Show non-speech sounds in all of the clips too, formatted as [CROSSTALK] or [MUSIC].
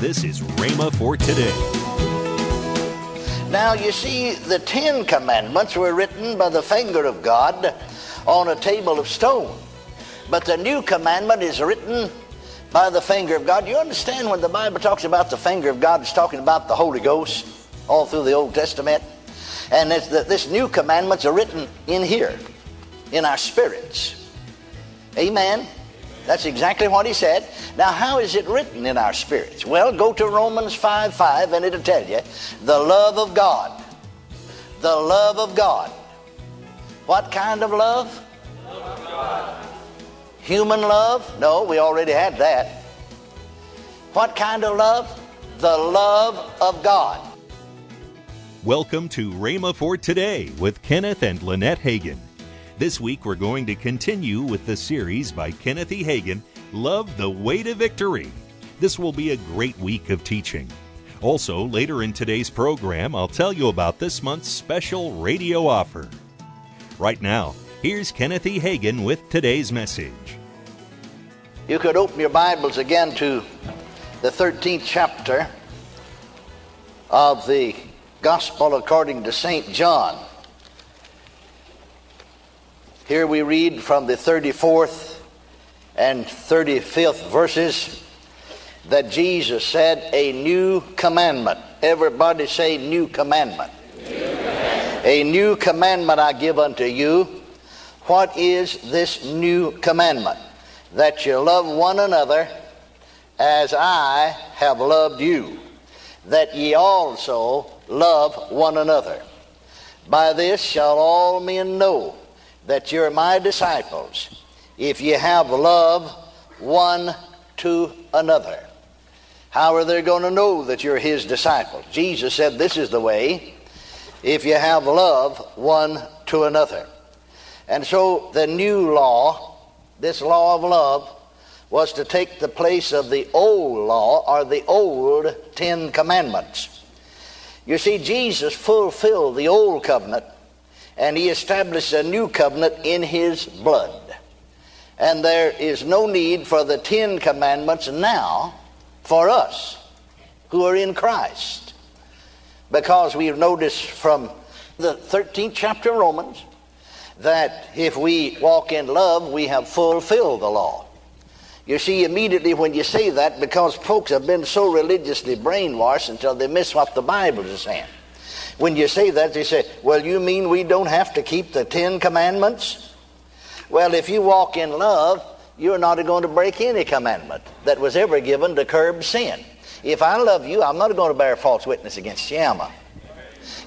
This is Rhema for today. Now, you see, the Ten Commandments were written by the finger of God on a table of stone. But the New Commandment is written by the finger of God. You understand when the Bible talks about the finger of God, it's talking about the Holy Ghost all through the Old Testament. And this, this New Commandments are written in here, in our spirits. Amen. That's exactly what he said. Now, how is it written in our spirits? Well, go to Romans 5 5 and it'll tell you the love of God. The love of God. What kind of love? love Human love? No, we already had that. What kind of love? The love of God. Welcome to Rhema for Today with Kenneth and Lynette Hagin. This week we're going to continue with the series by Kenneth E. Hagin, Love the Way to Victory. This will be a great week of teaching. Also, later in today's program, I'll tell you about this month's special radio offer. Right now, here's Kenneth E. Hagin with today's message. You could open your Bibles again to the 13th chapter of the Gospel according to St. John. Here we read from the 34th and 35th verses that Jesus said, A new commandment. Everybody say, New commandment. New commandment. A new commandment I give unto you. What is this new commandment? That you love one another as I have loved you, that ye also love one another. By this shall all men know that you're my disciples if you have love one to another. How are they going to know that you're his disciples? Jesus said, This is the way if you have love one to another. And so the new law, this law of love, was to take the place of the old law or the old Ten Commandments. You see, Jesus fulfilled the old covenant and he established a new covenant in his blood. And there is no need for the Ten Commandments now for us who are in Christ. Because we've noticed from the 13th chapter of Romans that if we walk in love, we have fulfilled the law. You see, immediately when you say that, because folks have been so religiously brainwashed until they miss what the Bible is saying. When you say that, they say, Well, you mean we don't have to keep the Ten Commandments? Well, if you walk in love, you're not going to break any commandment that was ever given to curb sin. If I love you, I'm not going to bear false witness against you?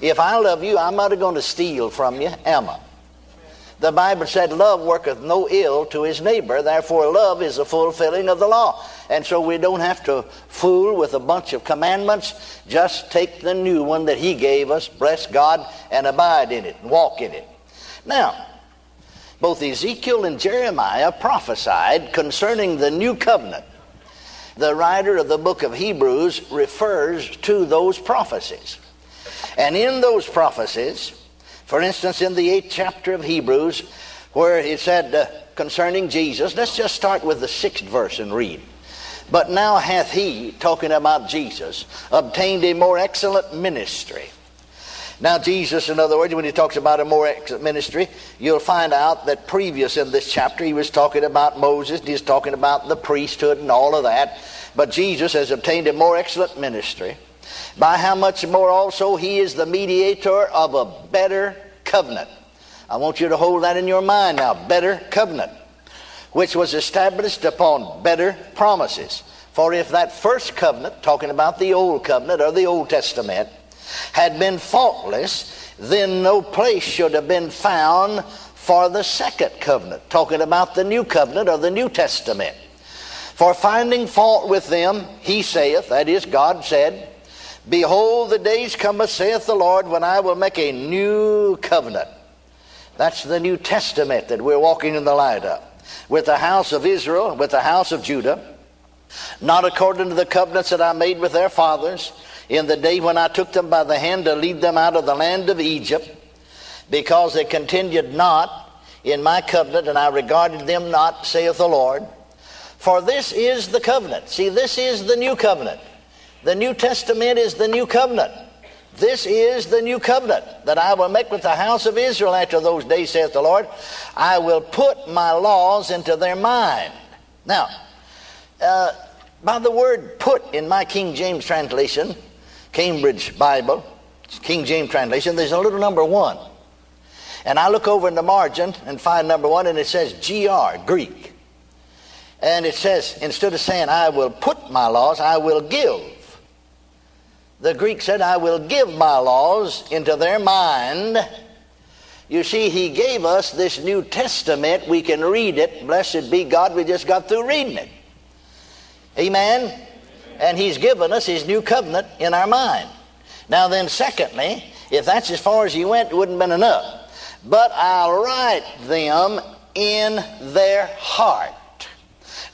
If I love you, I'm not going to steal from you, am I? The Bible said, Love worketh no ill to his neighbor. Therefore, love is a fulfilling of the law. And so we don't have to fool with a bunch of commandments. Just take the new one that he gave us, bless God, and abide in it, and walk in it. Now, both Ezekiel and Jeremiah prophesied concerning the new covenant. The writer of the book of Hebrews refers to those prophecies. And in those prophecies, for instance, in the eighth chapter of Hebrews, where it said uh, concerning Jesus, let's just start with the sixth verse and read. But now hath he, talking about Jesus, obtained a more excellent ministry. Now, Jesus, in other words, when he talks about a more excellent ministry, you'll find out that previous in this chapter he was talking about Moses, and he's talking about the priesthood and all of that. But Jesus has obtained a more excellent ministry by how much more also he is the mediator of a better covenant. I want you to hold that in your mind now. Better covenant, which was established upon better promises. For if that first covenant, talking about the old covenant or the Old Testament, had been faultless, then no place should have been found for the second covenant, talking about the new covenant or the New Testament. For finding fault with them, he saith, that is, God said, Behold, the days cometh, saith the Lord, when I will make a new covenant. That's the New Testament that we're walking in the light of. With the house of Israel, with the house of Judah, not according to the covenants that I made with their fathers in the day when I took them by the hand to lead them out of the land of Egypt, because they continued not in my covenant, and I regarded them not, saith the Lord. For this is the covenant. See, this is the new covenant The New Testament is the new covenant. This is the new covenant that I will make with the house of Israel after those days, saith the Lord. I will put my laws into their mind. Now, uh, by the word put in my King James translation, Cambridge Bible, King James translation, there's a little number one. And I look over in the margin and find number one, and it says GR, Greek. And it says, instead of saying, I will put my laws, I will give. The Greek said, I will give my laws into their mind. You see, he gave us this New Testament. We can read it. Blessed be God, we just got through reading it. Amen? And he's given us his new covenant in our mind. Now, then, secondly, if that's as far as he went, it wouldn't have been enough. But I'll write them in their heart.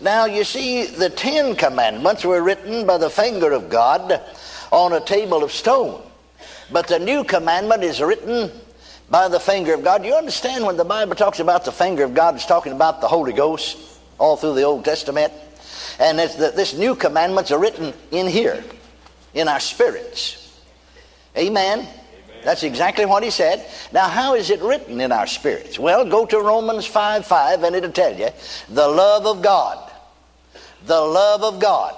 Now, you see, the Ten Commandments were written by the finger of God on a table of stone. But the new commandment is written by the finger of God. You understand when the Bible talks about the finger of God, it's talking about the Holy Ghost all through the Old Testament. And the, this new commandments are written in here, in our spirits. Amen. Amen. That's exactly what he said. Now, how is it written in our spirits? Well, go to Romans 5 5, and it'll tell you the love of God. The love of God.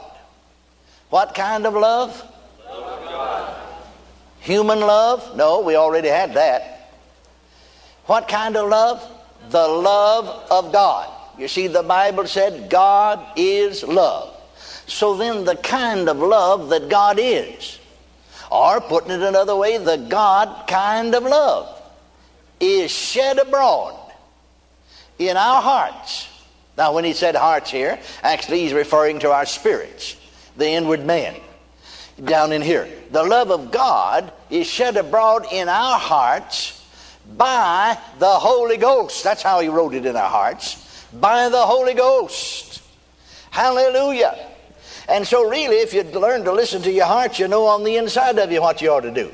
What kind of love? Human love? No, we already had that. What kind of love? The love of God. You see, the Bible said God is love. So then, the kind of love that God is, or putting it another way, the God kind of love, is shed abroad in our hearts. Now, when he said hearts here, actually, he's referring to our spirits, the inward man down in here. The love of God is shed abroad in our hearts by the Holy Ghost. That's how He wrote it in our hearts. By the Holy Ghost. Hallelujah. And so, really, if you learn to listen to your heart, you know on the inside of you what you ought to do.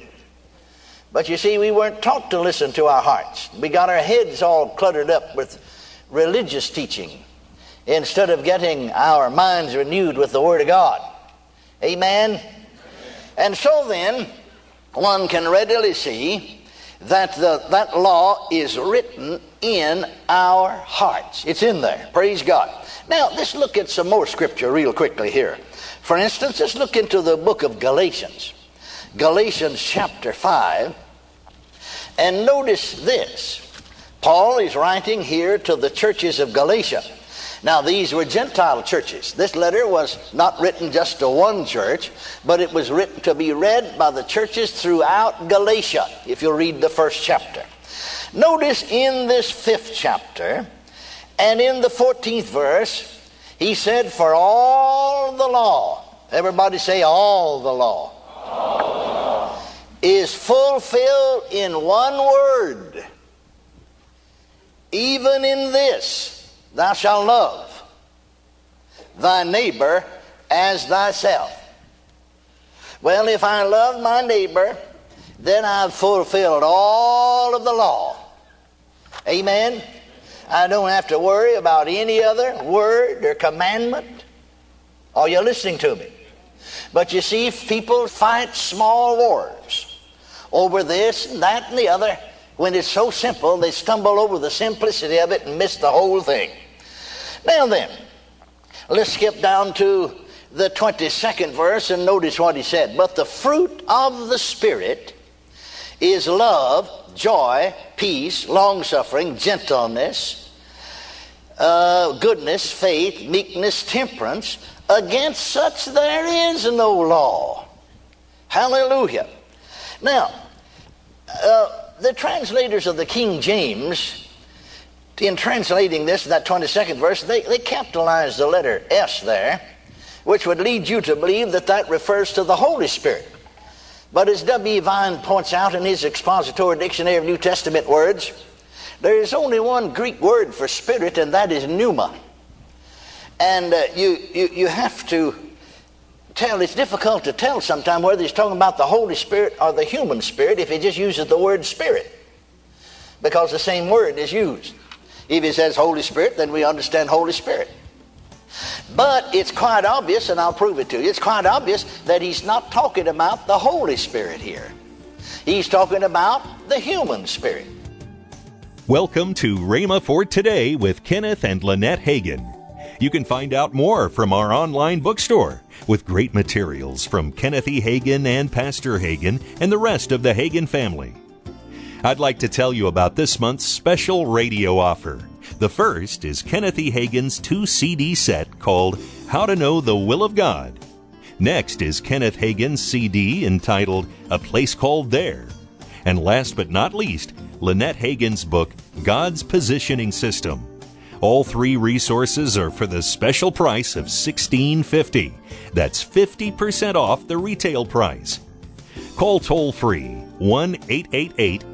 But you see, we weren't taught to listen to our hearts. We got our heads all cluttered up with religious teaching instead of getting our minds renewed with the Word of God. Amen. And so then, one can readily see that the, that law is written in our hearts. It's in there. Praise God. Now, let's look at some more scripture real quickly here. For instance, let's look into the book of Galatians. Galatians chapter 5. And notice this. Paul is writing here to the churches of Galatia. Now, these were Gentile churches. This letter was not written just to one church, but it was written to be read by the churches throughout Galatia, if you'll read the first chapter. Notice in this fifth chapter and in the 14th verse, he said, For all the law, everybody say, all the law, all the law. is fulfilled in one word, even in this Thou shalt love thy neighbor as thyself. Well, if I love my neighbor, then I've fulfilled all of the law. Amen? I don't have to worry about any other word or commandment. Are you listening to me? But you see, people fight small wars over this and that and the other. When it's so simple, they stumble over the simplicity of it and miss the whole thing. Now then, let's skip down to the 22nd verse and notice what he said. But the fruit of the Spirit is love, joy, peace, long suffering, gentleness, uh, goodness, faith, meekness, temperance. Against such there is no law. Hallelujah. Now, uh, the translators of the King James in translating this, that 22nd verse, they, they capitalized the letter S there, which would lead you to believe that that refers to the Holy Spirit. But as W. Vine points out in his expository dictionary of New Testament words, there is only one Greek word for spirit, and that is pneuma. And uh, you, you, you have to tell, it's difficult to tell sometimes whether he's talking about the Holy Spirit or the human spirit if he just uses the word spirit, because the same word is used. If he says Holy Spirit, then we understand Holy Spirit. But it's quite obvious, and I'll prove it to you, it's quite obvious that he's not talking about the Holy Spirit here. He's talking about the human spirit. Welcome to Rhema for Today with Kenneth and Lynette Hagin. You can find out more from our online bookstore with great materials from Kenneth E. Hagin and Pastor Hagin and the rest of the Hagin family. I'd like to tell you about this month's special radio offer. The first is Kenneth E. Hagin's two CD set called How to Know the Will of God. Next is Kenneth Hagin's CD entitled A Place Called There. And last but not least, Lynette Hagin's book, God's Positioning System. All three resources are for the special price of $16.50. That's 50% off the retail price. Call toll free 1 888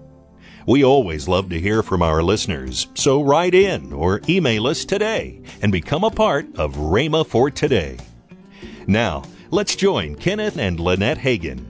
We always love to hear from our listeners, so write in or email us today and become a part of Rhema for Today. Now, let's join Kenneth and Lynette Hagin.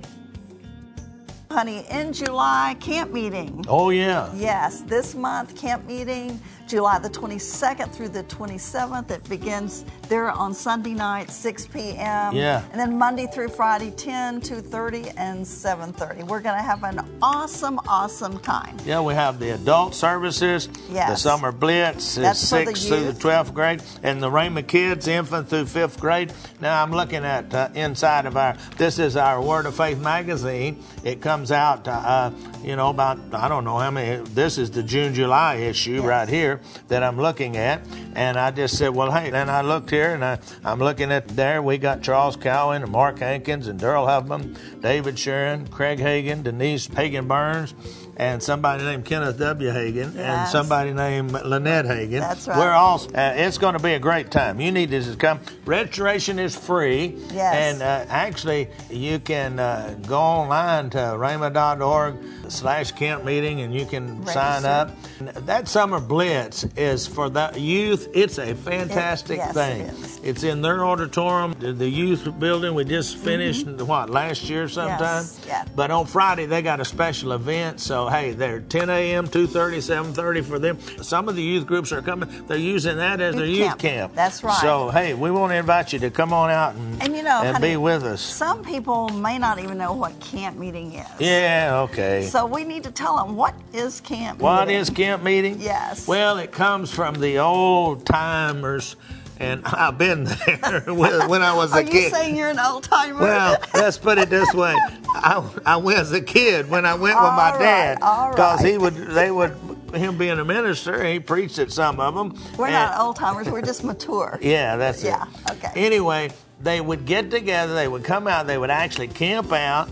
Honey, in July, camp meeting. Oh, yeah. Yes, this month, camp meeting, July the 22nd through the 27th. It begins there on Sunday night, 6 p.m. Yeah. And then Monday through Friday, 10, 2.30, and 7.30. We're going to have an awesome, awesome time. Yeah, we have the adult services. The summer blitz is That's for the 6th through the 12th grade. And the Rhema Kids, infant through 5th grade. Now, I'm looking at uh, inside of our, this is our Word of Faith magazine. It comes out, uh, you know, about, I don't know how many, this is the June, July issue Yes. right here that I'm looking at. And I just said, well, hey, then I looked here and I, I'm looking at there. We got Charles Cowan and Mark Hankins and Daryl Huffman, David Sharon, Craig Hagin, Denise Hagin Burns, and somebody named Kenneth W. Hagin, and somebody named Lynette Hagin. That's right. We're all, uh, it's going to be a great time. You need to come. Registration is free. Yes. And uh, actually, you can uh, go online to rhema.org slash camp meeting and you can sign up. That summer blitz is for the youth. It's a fantastic yes, thing. It's in their auditorium, the- youth building. We just finished what last year sometime. Mm-hmm. yeah. But on Friday they got a special event. So hey, they're 10 a.m., 2:30, 7:30 for them. Some of the youth groups are coming. They're using that as their Youth youth camp. camp. That's right. So hey, we want to invite you to come on out and And you know, and honey, be with us. Some people may not even know what camp meeting is. Yeah. Okay. So we need to tell them what is camp What meeting? is camp meeting? Yes. Well, it comes from the old timers, and I've been there [LAUGHS] when, I was a Are kid. you saying you're an old timer? well, let's put it this way: I, I went as a kid when I went with my All dad right, because he would they would him being a minister he preached at some of them. we're not old timers. We're just mature. Yeah, that's Yeah, it. okay. Anyway, they would get together, they would come out, they would actually camp out,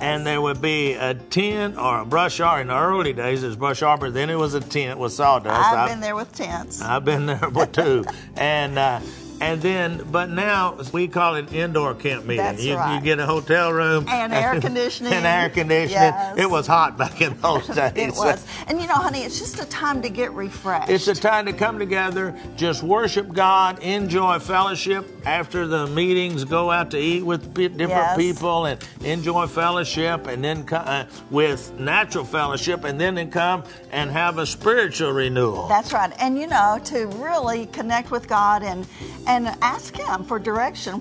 and there would be a tent or a brush arbor. In the early days, it was brush arbor, then it was a tent with sawdust. I've I- been there with tents. I've been there [LAUGHS] before two, and uh, and then but now we call it indoor camp meeting. That's you, you get a hotel room And air [LAUGHS] conditioning. and air conditioning. Yes. It was hot back in those [LAUGHS] days. it was. And you know, honey, it's just a time to get refreshed. It's a time to come together, just worship God, enjoy fellowship. After the meetings, go out to eat with different Yes. people and enjoy fellowship, and then co- uh, with natural fellowship, and then, then come and have a spiritual renewal. That's right. And you know, to really connect with God and and ask Him for direction.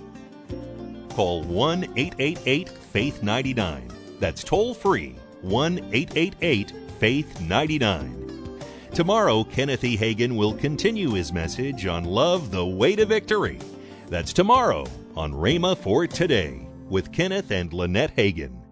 Call 1 888 Faith 99. That's toll free 1 888 Faith 99. Tomorrow, Kenneth E. Hagin will continue his message on Love the Way to Victory. That's tomorrow on Rhema for Today with Kenneth and Lynette Hagin.